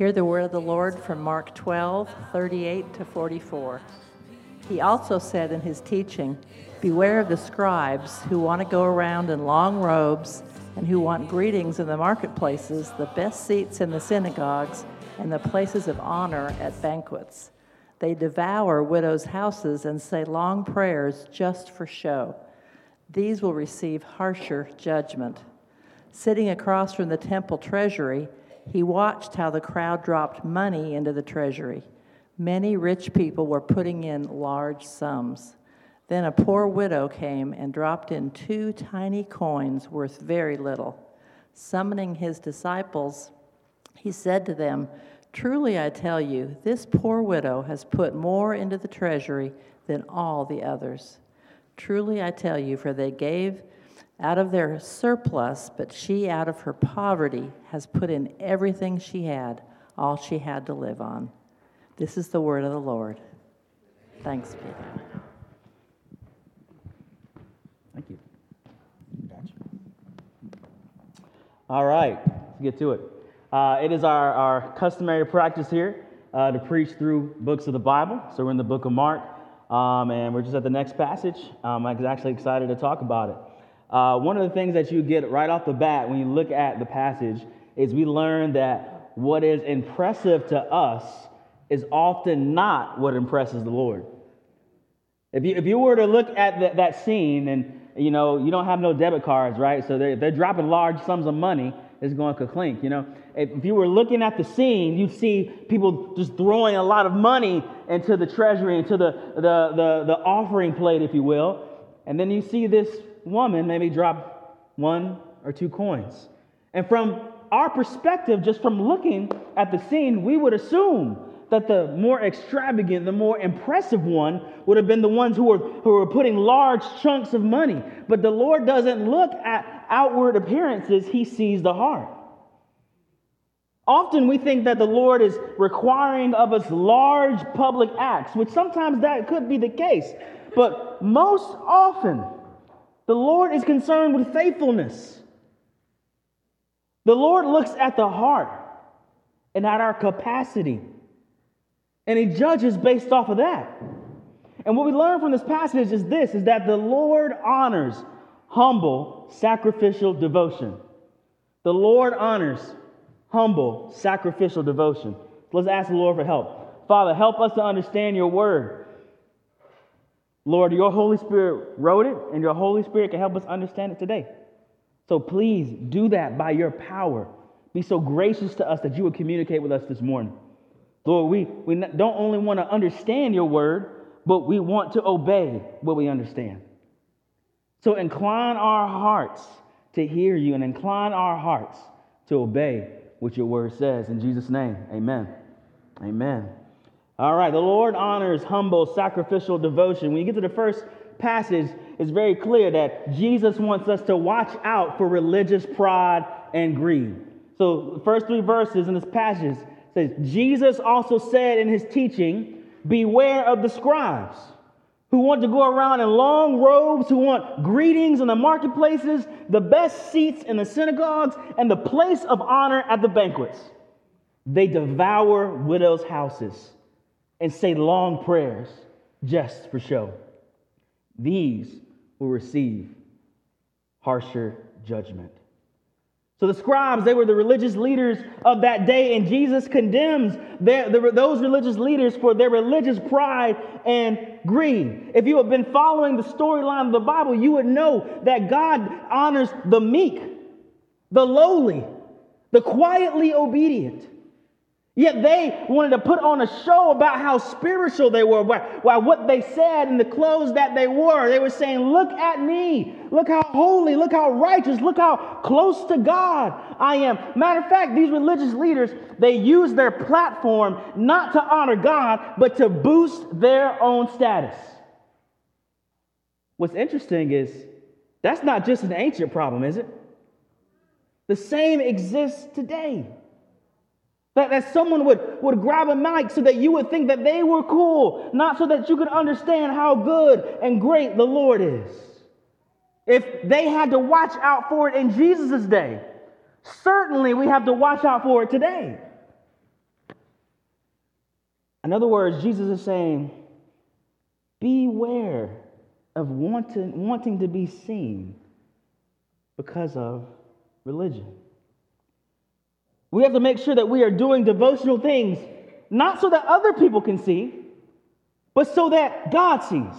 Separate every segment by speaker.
Speaker 1: Hear the word of the Lord from Mark 12, 38 to 44. He also said in his teaching, Beware of the scribes who want to go around in long robes and who want greetings in the marketplaces, the best seats in the synagogues, and the places of honor at banquets. They devour widows' houses and say long prayers just for show. These will receive harsher judgment. Sitting across from the temple treasury, he watched how the crowd dropped money into the treasury. Many rich people were putting in large sums. Then a poor widow came and dropped in two tiny coins worth very little. Summoning his disciples, he said to them, Truly I tell you, this poor widow has put more into the treasury than all the others. Truly I tell you, for they gave out of their surplus, but she, out of her poverty, has put in everything she had, all she had to live on. This is the word of the Lord. Thanks be.
Speaker 2: Thank you. Gotcha. All right, let's get to it. Uh, it is our, our customary practice here uh, to preach through books of the Bible. So we're in the book of Mark, um, and we're just at the next passage. Um, I'm actually excited to talk about it. Uh, one of the things that you get right off the bat when you look at the passage is we learn that what is impressive to us is often not what impresses the Lord. If you, if you were to look at the, that scene and you know you don't have no debit cards, right? So they're, they're dropping large sums of money, it's going to clink. You know, if you were looking at the scene, you'd see people just throwing a lot of money into the treasury, into the, the, the, the offering plate, if you will. And then you see this woman maybe drop one or two coins. And from our perspective, just from looking at the scene, we would assume that the more extravagant, the more impressive one would have been the ones who were, who were putting large chunks of money. But the Lord doesn't look at outward appearances, He sees the heart. Often we think that the Lord is requiring of us large public acts, which sometimes that could be the case. But most often, the Lord is concerned with faithfulness. The Lord looks at the heart and at our capacity, and He judges based off of that. And what we learn from this passage is this is that the Lord honors humble sacrificial devotion. The Lord honors humble sacrificial devotion. Let's ask the Lord for help. Father, help us to understand your word. Lord, your Holy Spirit wrote it, and your Holy Spirit can help us understand it today. So please do that by your power. Be so gracious to us that you would communicate with us this morning. Lord, we, we don't only want to understand your word, but we want to obey what we understand. So incline our hearts to hear you and incline our hearts to obey what your word says. In Jesus' name, amen. Amen. All right, the Lord honors humble sacrificial devotion. When you get to the first passage, it's very clear that Jesus wants us to watch out for religious pride and greed. So, the first three verses in this passage says, Jesus also said in his teaching, Beware of the scribes who want to go around in long robes, who want greetings in the marketplaces, the best seats in the synagogues, and the place of honor at the banquets. They devour widows' houses and say long prayers just for show. These will receive harsher judgment. So the scribes, they were the religious leaders of that day, and Jesus condemns their, the, those religious leaders for their religious pride and greed. If you have been following the storyline of the Bible, you would know that God honors the meek, the lowly, the quietly obedient. Yet they wanted to put on a show about how spiritual they were, by, what they said and the clothes that they wore. They were saying, Look at me. Look how holy. Look how righteous. Look how close to God I am. Matter of fact, these religious leaders, they use their platform not to honor God, but to boost their own status. What's interesting is that's not just an ancient problem, is it? The same exists today. That, that someone would, would grab a mic so that you would think that they were cool, not so that you could understand how good and great the Lord is. If they had to watch out for it in Jesus' day, certainly we have to watch out for it today. In other words, Jesus is saying, beware of wanting, wanting to be seen because of religion. We have to make sure that we are doing devotional things, not so that other people can see, but so that God sees.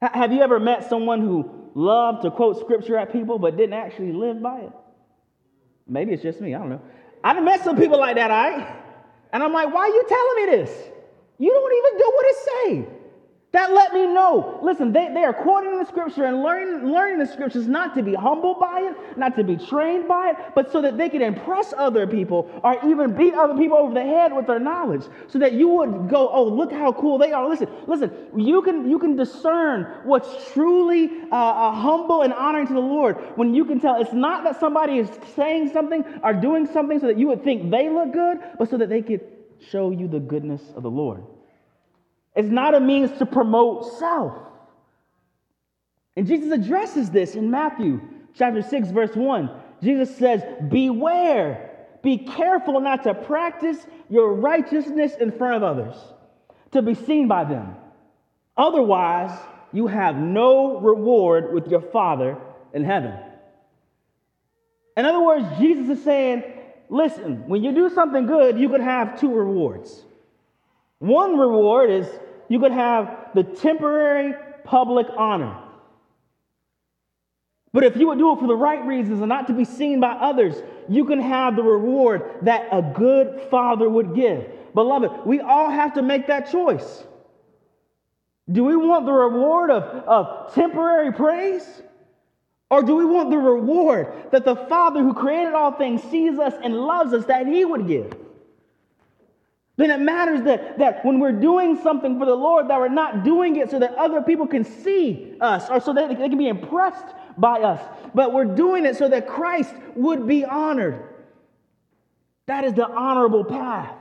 Speaker 2: Have you ever met someone who loved to quote scripture at people but didn't actually live by it? Maybe it's just me, I don't know. I've met some people like that, all right? And I'm like, why are you telling me this? You don't even do what it say. That let me know. Listen, they, they are quoting the scripture and learning, learning the scriptures not to be humbled by it, not to be trained by it, but so that they can impress other people or even beat other people over the head with their knowledge. So that you would go, oh, look how cool they are. Listen, listen, you can, you can discern what's truly uh, uh, humble and honoring to the Lord when you can tell it's not that somebody is saying something or doing something so that you would think they look good, but so that they could show you the goodness of the Lord. It's not a means to promote self. And Jesus addresses this in Matthew chapter 6, verse 1. Jesus says, Beware, be careful not to practice your righteousness in front of others, to be seen by them. Otherwise, you have no reward with your Father in heaven. In other words, Jesus is saying, Listen, when you do something good, you could have two rewards. One reward is you could have the temporary public honor. But if you would do it for the right reasons and not to be seen by others, you can have the reward that a good father would give. Beloved, we all have to make that choice. Do we want the reward of, of temporary praise? Or do we want the reward that the Father who created all things sees us and loves us that He would give? Then it matters that, that when we're doing something for the Lord, that we're not doing it so that other people can see us or so that they can be impressed by us, but we're doing it so that Christ would be honored. That is the honorable path.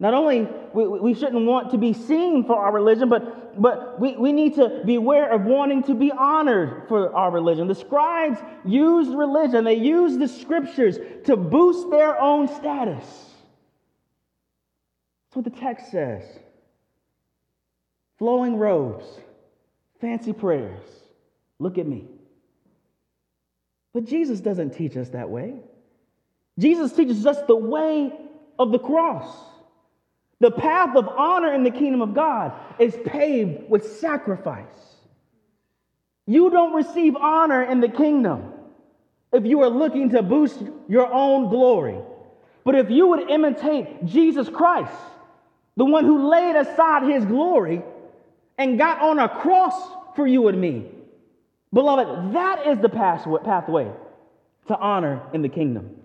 Speaker 2: Not only we, we shouldn't want to be seen for our religion, but, but we, we need to beware of wanting to be honored for our religion. The scribes used religion, they used the scriptures to boost their own status. That's what the text says. Flowing robes, fancy prayers. Look at me. But Jesus doesn't teach us that way. Jesus teaches us the way of the cross. The path of honor in the kingdom of God is paved with sacrifice. You don't receive honor in the kingdom if you are looking to boost your own glory. But if you would imitate Jesus Christ, the one who laid aside his glory and got on a cross for you and me, beloved, that is the pathway to honor in the kingdom.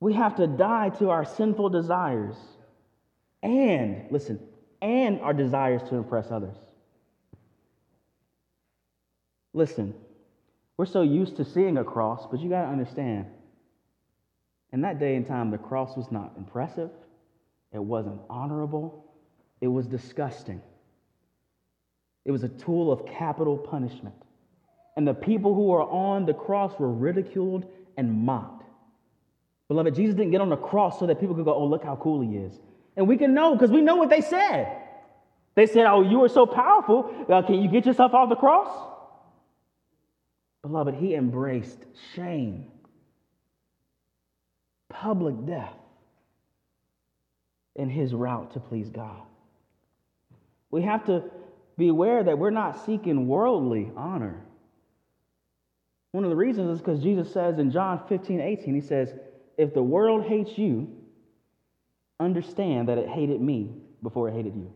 Speaker 2: We have to die to our sinful desires and, listen, and our desires to impress others. Listen, we're so used to seeing a cross, but you got to understand, in that day and time, the cross was not impressive, it wasn't honorable, it was disgusting. It was a tool of capital punishment. And the people who were on the cross were ridiculed and mocked. Beloved, Jesus didn't get on the cross so that people could go, oh, look how cool he is. And we can know because we know what they said. They said, oh, you are so powerful. Uh, can you get yourself off the cross? Beloved, he embraced shame, public death in his route to please God. We have to be aware that we're not seeking worldly honor. One of the reasons is because Jesus says in John 15, 18, he says, if the world hates you, understand that it hated me before it hated you.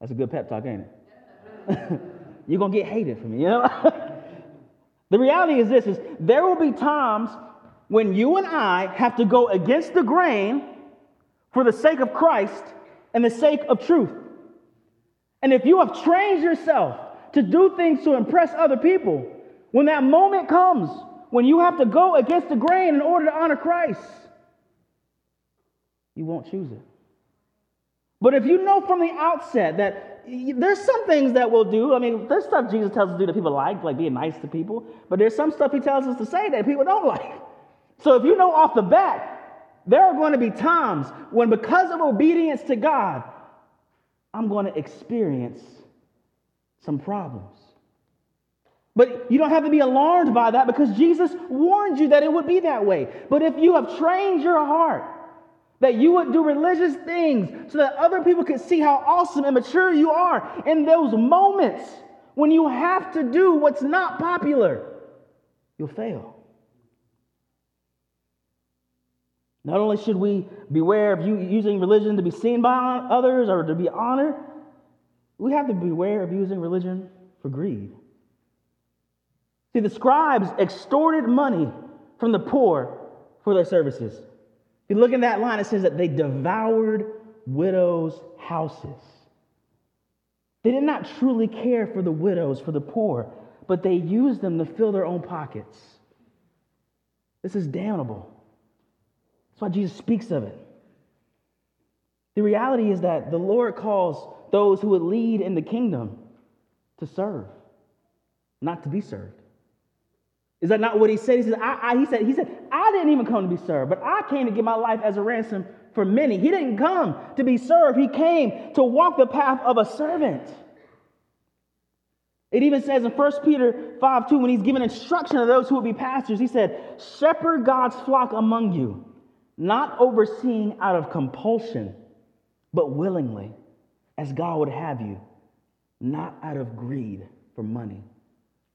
Speaker 2: That's a good pep talk, ain't it? You're gonna get hated from me, you know? the reality is this is there will be times when you and I have to go against the grain for the sake of Christ and the sake of truth. And if you have trained yourself to do things to impress other people, when that moment comes when you have to go against the grain in order to honor Christ, you won't choose it. But if you know from the outset that there's some things that we'll do, I mean, there's stuff Jesus tells us to do that people like, like being nice to people, but there's some stuff he tells us to say that people don't like. So if you know off the bat, There are going to be times when, because of obedience to God, I'm going to experience some problems. But you don't have to be alarmed by that because Jesus warned you that it would be that way. But if you have trained your heart that you would do religious things so that other people could see how awesome and mature you are in those moments when you have to do what's not popular, you'll fail. Not only should we beware of using religion to be seen by others or to be honored, we have to beware of using religion for greed. See, the scribes extorted money from the poor for their services. If you look in that line, it says that they devoured widows' houses. They did not truly care for the widows, for the poor, but they used them to fill their own pockets. This is damnable. That's why Jesus speaks of it. The reality is that the Lord calls those who would lead in the kingdom to serve, not to be served. Is that not what he said? He said, I, I, he said, he said, I didn't even come to be served, but I came to give my life as a ransom for many. He didn't come to be served. He came to walk the path of a servant. It even says in 1 Peter 5 2, when he's giving instruction to those who would be pastors, he said, Shepherd God's flock among you, not overseeing out of compulsion, but willingly, as God would have you, not out of greed for money,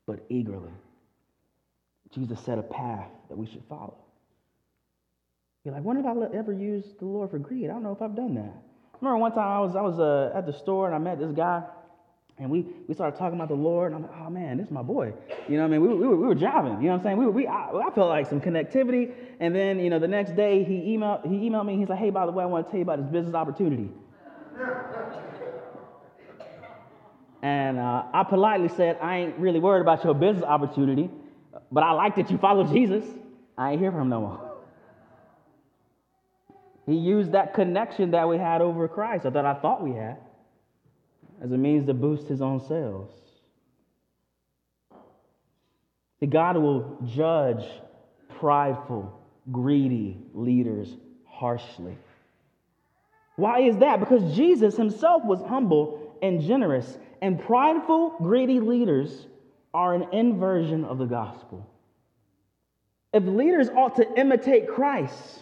Speaker 2: but eagerly. Jesus set a path that we should follow. You're like, when have I ever used the Lord for greed? I don't know if I've done that. I remember one time I was, I was uh, at the store and I met this guy, and we, we started talking about the Lord, and I'm like, oh man, this is my boy. You know what I mean? We, we, were, we were driving, you know what I'm saying? We, we, I, I felt like some connectivity, and then, you know, the next day he emailed, he emailed me, he's like, hey, by the way, I want to tell you about this business opportunity. and uh, I politely said, I ain't really worried about your business opportunity. But I like that you follow Jesus. I ain't hear from him no more. He used that connection that we had over Christ, or that I thought we had, as a means to boost his own sales. The God will judge prideful, greedy leaders harshly. Why is that? Because Jesus himself was humble and generous, and prideful, greedy leaders are an inversion of the gospel. If leaders ought to imitate Christ,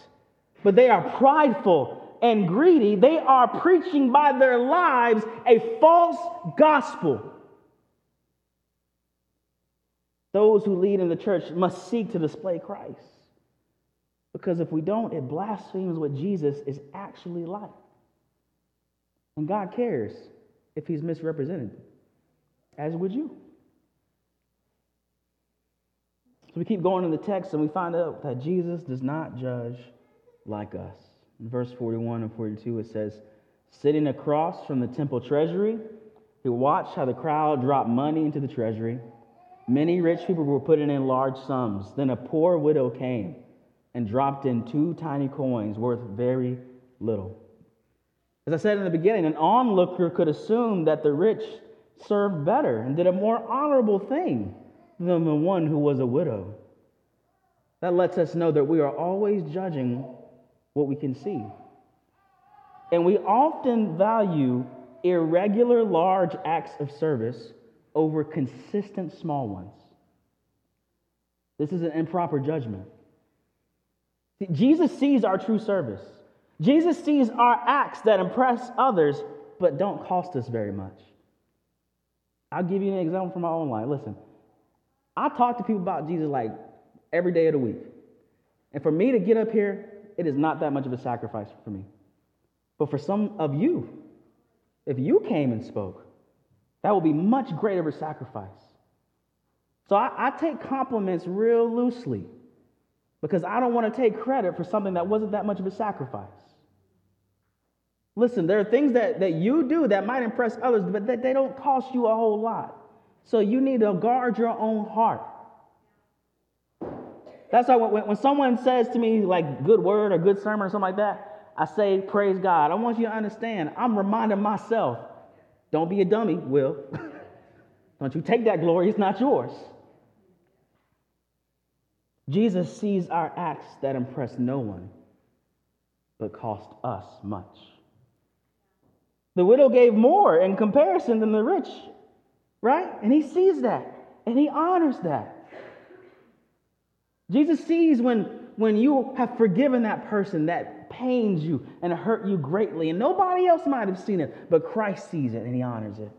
Speaker 2: but they are prideful and greedy, they are preaching by their lives a false gospel. Those who lead in the church must seek to display Christ. Because if we don't, it blasphemes what Jesus is actually like. And God cares if he's misrepresented, as would you. So we keep going in the text and we find out that Jesus does not judge like us. In verse 41 and 42, it says, Sitting across from the temple treasury, he watched how the crowd dropped money into the treasury. Many rich people were putting in large sums. Then a poor widow came and dropped in two tiny coins worth very little. As I said in the beginning, an onlooker could assume that the rich served better and did a more honorable thing than the one who was a widow. That lets us know that we are always judging what we can see. And we often value irregular large acts of service over consistent small ones. This is an improper judgment. Jesus sees our true service. Jesus sees our acts that impress others but don't cost us very much. I'll give you an example from my own life. Listen, I talk to people about Jesus like every day of the week. And for me to get up here, it is not that much of a sacrifice for me. But for some of you, if you came and spoke, that would be much greater of a sacrifice. So I, I take compliments real loosely because I don't want to take credit for something that wasn't that much of a sacrifice. Listen, there are things that, that you do that might impress others, but that they don't cost you a whole lot. So you need to guard your own heart. That's why when, when someone says to me, like, good word or good sermon or something like that, I say, praise God. I want you to understand, I'm reminding myself, don't be a dummy, Will. don't you take that glory, it's not yours. Jesus sees our acts that impress no one, but cost us much. The widow gave more in comparison than the rich, right? And he sees that and he honors that. Jesus sees when, when you have forgiven that person that pains you and hurt you greatly, and nobody else might have seen it, but Christ sees it and he honors it.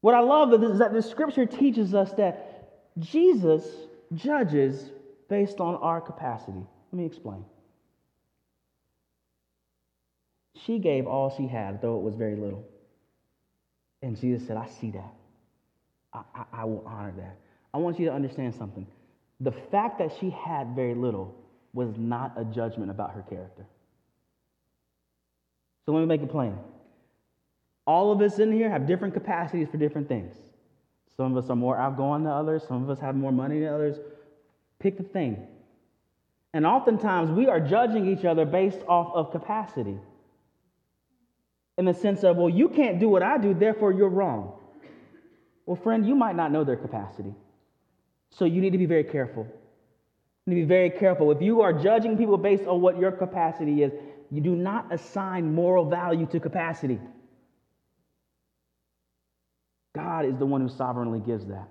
Speaker 2: What I love is that the scripture teaches us that Jesus judges based on our capacity. Let me explain. She gave all she had, though it was very little. And Jesus said, I see that. I, I, I, will honor that. I want you to understand something. The fact that she had very little was not a judgment about her character. So let me make it plain. All of us in here have different capacities for different things. Some of us are more outgoing than others, some of us have more money than others. Pick the thing. And oftentimes we are judging each other based off of capacity in the sense of, well, you can't do what I do, therefore you're wrong. Well, friend, you might not know their capacity. So you need to be very careful. You need to be very careful. If you are judging people based on what your capacity is, you do not assign moral value to capacity. God is the one who sovereignly gives that.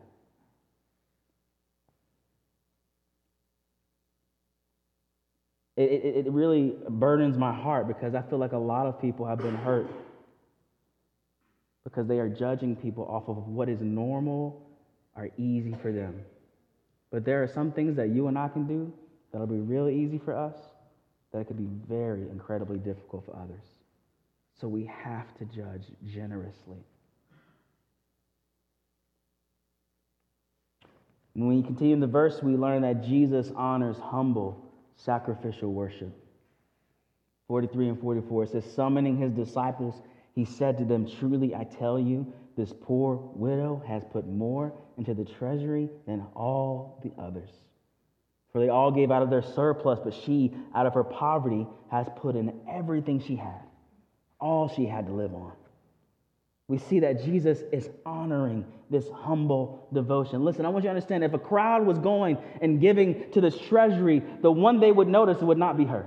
Speaker 2: It, it, it really burdens my heart because I feel like a lot of people have been hurt because they are judging people off of what is normal or easy for them. But there are some things that you and I can do that'll be really easy for us that could be very incredibly difficult for others. So we have to judge generously. When we continue in the verse, we learn that Jesus honors humble sacrificial worship. 43 and 44 it says, Summoning his disciples, he said to them, Truly I tell you, this poor widow has put more into the treasury than all the others. For they all gave out of their surplus, but she, out of her poverty, has put in everything she had, all she had to live on we see that Jesus is honoring this humble devotion. Listen, I want you to understand if a crowd was going and giving to this treasury, the one they would notice would not be her.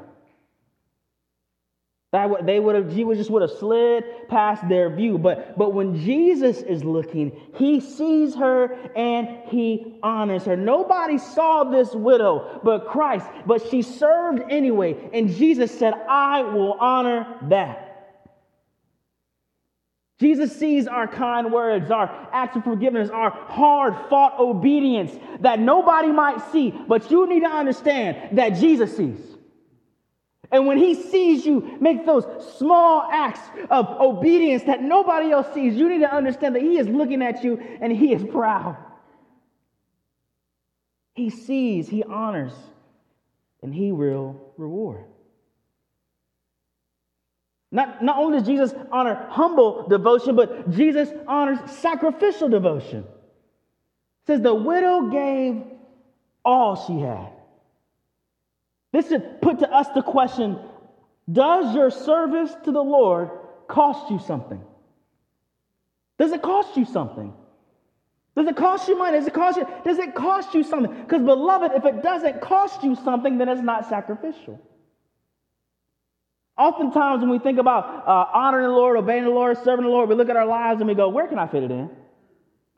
Speaker 2: That they would have, Jesus just would have slid past their view. But, but when Jesus is looking, he sees her and he honors her. Nobody saw this widow but Christ, but she served anyway. And Jesus said, I will honor that. Jesus sees our kind words, our acts of forgiveness, our hard fought obedience that nobody might see, but you need to understand that Jesus sees. And when he sees you make those small acts of obedience that nobody else sees, you need to understand that he is looking at you and he is proud. He sees, he honors, and he will reward. Not, not only does Jesus honor humble devotion, but Jesus honors sacrificial devotion. It says the widow gave all she had. This should put to us the question Does your service to the Lord cost you something? Does it cost you something? Does it cost you money? Does it cost you? Does it cost you something? Because, beloved, if it doesn't cost you something, then it's not sacrificial. Oftentimes, when we think about uh, honoring the Lord, obeying the Lord, serving the Lord, we look at our lives and we go, Where can I fit it in?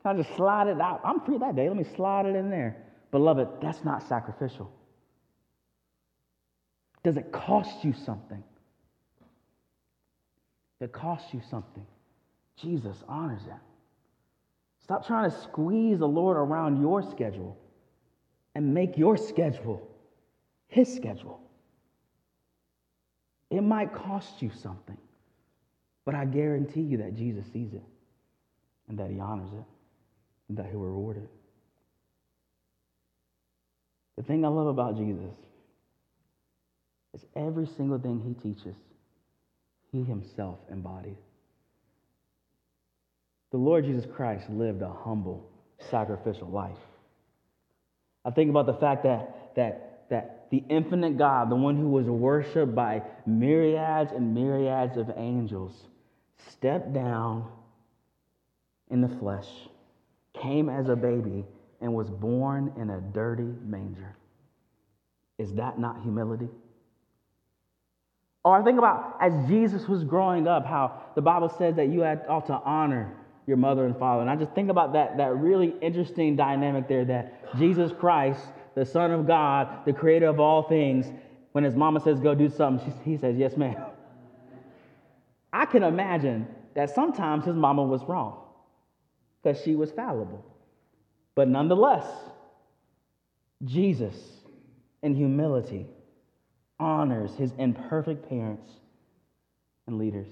Speaker 2: Can I just slide it out? I'm free that day. Let me slide it in there. Beloved, that's not sacrificial. Does it cost you something? It costs you something, Jesus honors that. Stop trying to squeeze the Lord around your schedule and make your schedule his schedule. It might cost you something, but I guarantee you that Jesus sees it and that he honors it and that he'll reward it. The thing I love about Jesus is every single thing he teaches, he himself embodied. The Lord Jesus Christ lived a humble, sacrificial life. I think about the fact that, that, that the infinite God, the one who was worshiped by myriads and myriads of angels, stepped down in the flesh, came as a baby, and was born in a dirty manger. Is that not humility? Or I think about as Jesus was growing up, how the Bible says that you had, ought to honor your mother and father. And I just think about that, that really interesting dynamic there that Jesus Christ, the Son of God, the creator of all things, when his mama says, go do something, she, he says, yes, ma'am. I can imagine that sometimes his mama was wrong because she was fallible. But nonetheless, Jesus, in humility, honors his imperfect parents and leaders.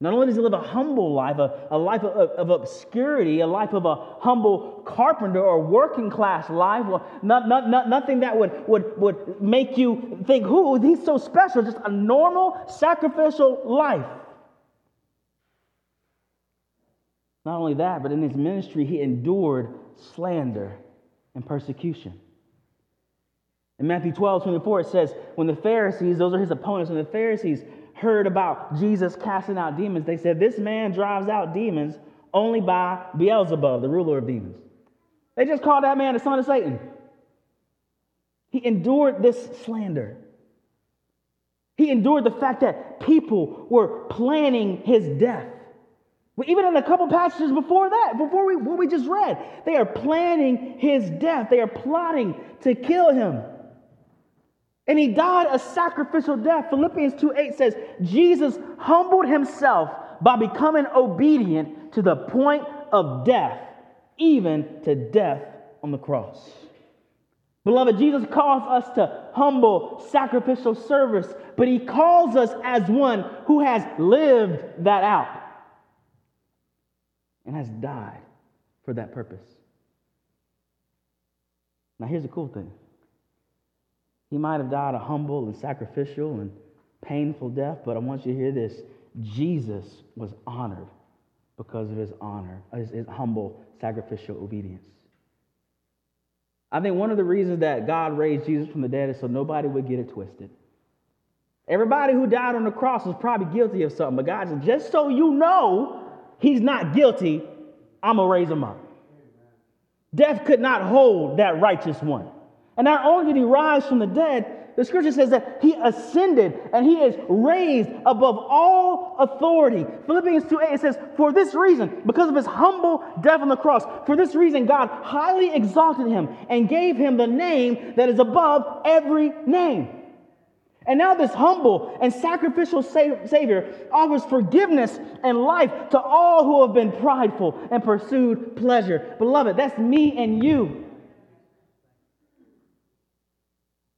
Speaker 2: Not only does he live a humble life, a, a life of, of, obscurity, a life of a humble carpenter or working class life, not, not, not, nothing that would, would, would make you think, who, he's so special, just a normal sacrificial life. Not only that, but in his ministry, he endured slander and persecution. In Matthew 12, 24, it says, when the Pharisees, those are his opponents, when the Pharisees heard about Jesus casting out demons, they said, This man drives out demons only by Beelzebub, the ruler of demons. They just called that man the son of Satan. He endured this slander. He endured the fact that people were planning his death. Even in a couple passages before that, before we, what we just read, they are planning his death. They are plotting to kill him. And he died a sacrificial death. Philippians 2 8 says, Jesus humbled himself by becoming obedient to the point of death, even to death on the cross. Beloved, Jesus calls us to humble sacrificial service, but he calls us as one who has lived that out and has died for that purpose. Now, here's the cool thing he might have died a humble and sacrificial and painful death, but I want you to hear this Jesus was honored because of his honor, his, his humble, sacrificial obedience. I think one of the reasons that God raised Jesus from the dead is so nobody would get it twisted. Everybody who died on the cross was probably guilty of something, but God said, just so you know he's not guilty, I'm going to raise him up. Death could not hold that righteous one. And not only did he rise from the dead, the scripture says that he ascended and he is raised above all authority. Philippians 2 8 says, For this reason, because of his humble death on the cross, for this reason, God highly exalted him and gave him the name that is above every name. And now, this humble and sacrificial Savior offers forgiveness and life to all who have been prideful and pursued pleasure. Beloved, that's me and you.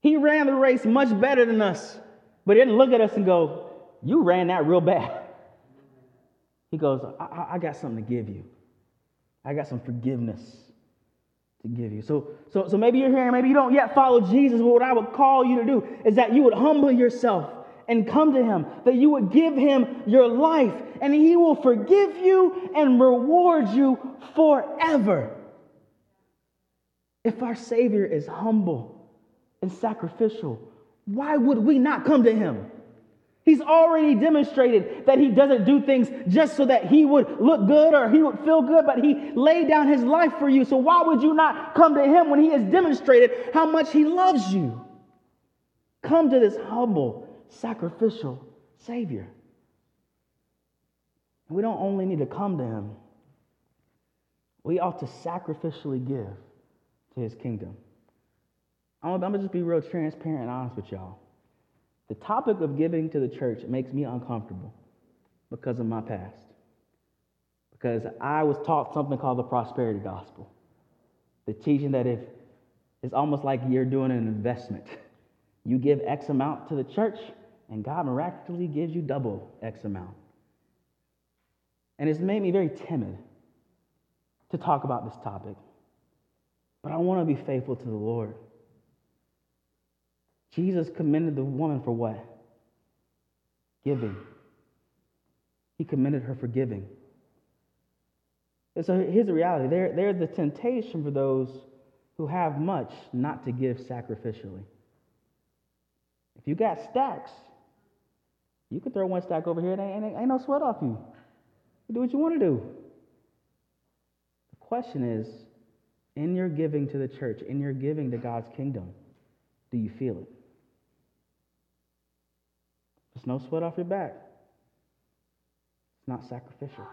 Speaker 2: He ran the race much better than us, but didn't look at us and go, You ran that real bad. He goes, I, I got something to give you. I got some forgiveness to give you. So, so, so maybe you're here, maybe you don't yet follow Jesus, but what I would call you to do is that you would humble yourself and come to him, that you would give him your life, and he will forgive you and reward you forever. If our Savior is humble, and sacrificial. Why would we not come to him? He's already demonstrated that he doesn't do things just so that he would look good or he would feel good, but he laid down his life for you. So why would you not come to him when he has demonstrated how much he loves you? Come to this humble, sacrificial Savior. We don't only need to come to him, we ought to sacrificially give to his kingdom. I'm gonna just be real transparent and honest with y'all. The topic of giving to the church makes me uncomfortable because of my past. Because I was taught something called the prosperity gospel. The teaching that if it's almost like you're doing an investment. You give X amount to the church, and God miraculously gives you double X amount. And it's made me very timid to talk about this topic. But I want to be faithful to the Lord. Jesus commended the woman for what? Giving. He commended her for giving. And so here's the reality there, there's the temptation for those who have much not to give sacrificially. If you got stacks, you can throw one stack over here and ain't, ain't no sweat off you. You do what you want to do. The question is in your giving to the church, in your giving to God's kingdom, do you feel it? It's no sweat off your back. It's not sacrificial.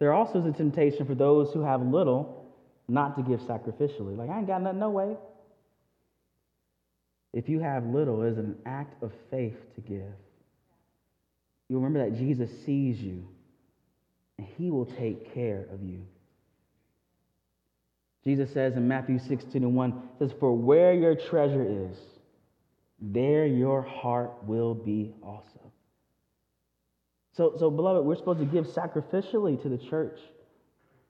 Speaker 2: There also is a temptation for those who have little not to give sacrificially. Like, I ain't got nothing, no way. If you have little, it is an act of faith to give. You remember that Jesus sees you and he will take care of you. Jesus says in Matthew 16 and 1, says, For where your treasure is, there your heart will be also. So, so beloved, we're supposed to give sacrificially to the church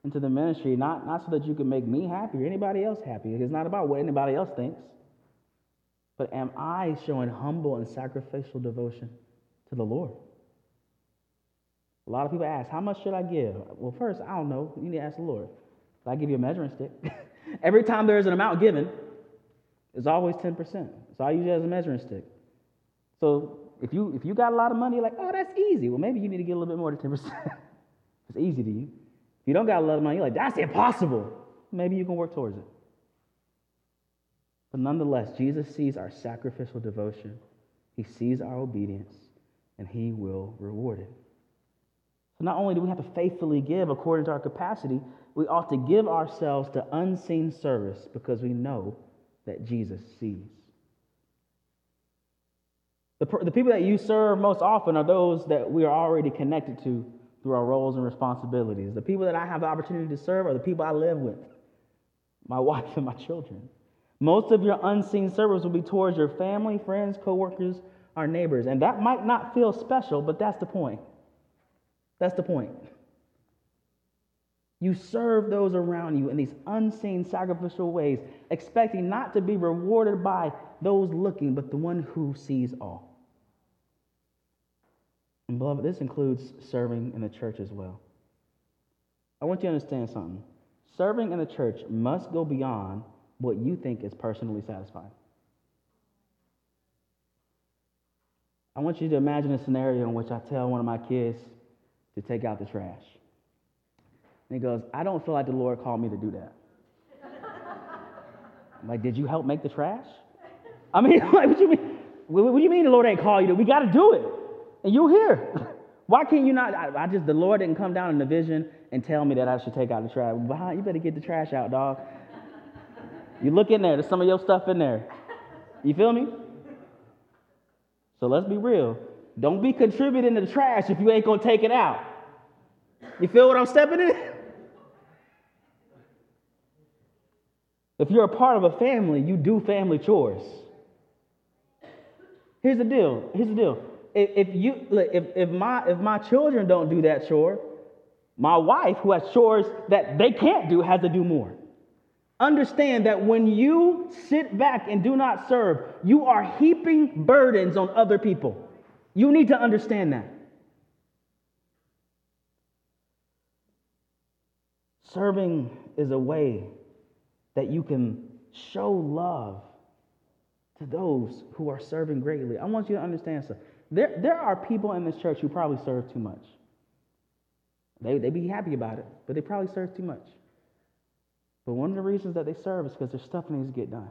Speaker 2: and to the ministry, not, not so that you can make me happy or anybody else happy. It's not about what anybody else thinks. But am I showing humble and sacrificial devotion to the Lord? A lot of people ask, How much should I give? Well, first, I don't know. You need to ask the Lord. But I give you a measuring stick. Every time there is an amount given, it's always 10%. So I use it as a measuring stick. So if you if you got a lot of money, like, oh, that's easy. Well, maybe you need to get a little bit more than 10%. it's easy to you. If you don't got a lot of money, you're like, that's impossible. Maybe you can work towards it. But nonetheless, Jesus sees our sacrificial devotion. He sees our obedience, and he will reward it. So not only do we have to faithfully give according to our capacity, we ought to give ourselves to unseen service because we know that Jesus sees. The, the people that you serve most often are those that we are already connected to through our roles and responsibilities. The people that I have the opportunity to serve are the people I live with my wife and my children. Most of your unseen service will be towards your family, friends, coworkers, our neighbors. And that might not feel special, but that's the point. That's the point. You serve those around you in these unseen sacrificial ways, expecting not to be rewarded by those looking, but the one who sees all. And beloved, this includes serving in the church as well. I want you to understand something. Serving in the church must go beyond what you think is personally satisfying. I want you to imagine a scenario in which I tell one of my kids to take out the trash. And he goes, I don't feel like the Lord called me to do that. I'm like, did you help make the trash? I mean, like, what do you mean? What, do you mean the Lord ain't called you to? We got to do it. And you're here. Why can't you not? I, I, just, the Lord didn't come down in the vision and tell me that I should take out the trash. You better get the trash out, dog. You look in there, there's some of your stuff in there. You feel me? So let's be real. Don't be contributing to the trash if you ain't gonna take it out. You feel what I'm stepping in? If you're a part of a family, you do family chores. Here's the deal. Here's the deal. If, you if, if my if my children don't do that chore, my wife, who has chores that they can't do, has to do more. Understand that when you sit back and do not serve, you are heaping burdens on other people. You need to understand that. Serving is a way that you can show love to those who are serving greatly. I want you to understand something. There, there are people in this church who probably serve too much. They, they be happy about it, but they probably serve too much. But one of the reasons that they serve is because there's stuff needs to get done.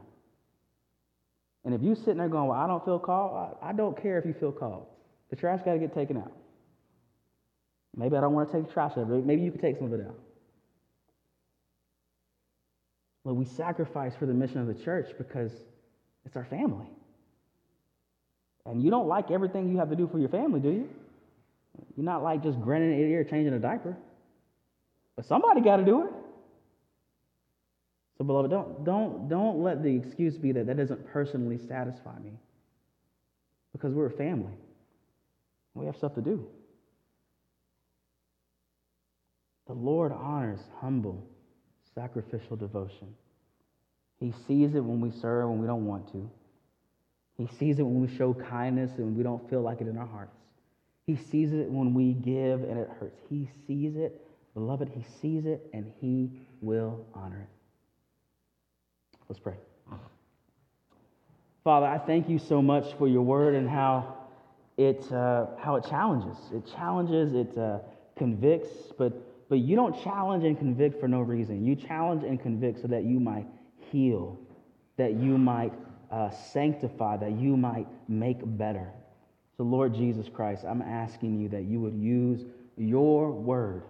Speaker 2: And if you sitting there going, Well, I don't feel called, I, I don't care if you feel called. The trash got to get taken out. Maybe I don't want to take the trash out. Maybe you can take some of it out. Well, we sacrifice for the mission of the church because it's our family. And you don't like everything you have to do for your family, do you? You're not like just grinning in ear, changing a diaper. But somebody got to do it. So, beloved, don't, don't, don't let the excuse be that that doesn't personally satisfy me. Because we're a family. We have stuff to do. The Lord honors humble, sacrificial devotion. He sees it when we serve when we don't want to. He sees it when we show kindness and we don't feel like it in our hearts. He sees it when we give and it hurts. He sees it, beloved, he sees it and he will honor it. Let's pray. Father, I thank you so much for your word and how it, uh, how it challenges. It challenges, it uh, convicts, but, but you don't challenge and convict for no reason. You challenge and convict so that you might heal, that you might uh, sanctify, that you might make better. So, Lord Jesus Christ, I'm asking you that you would use your word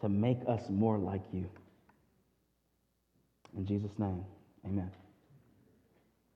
Speaker 2: to make us more like you. In Jesus' name, amen.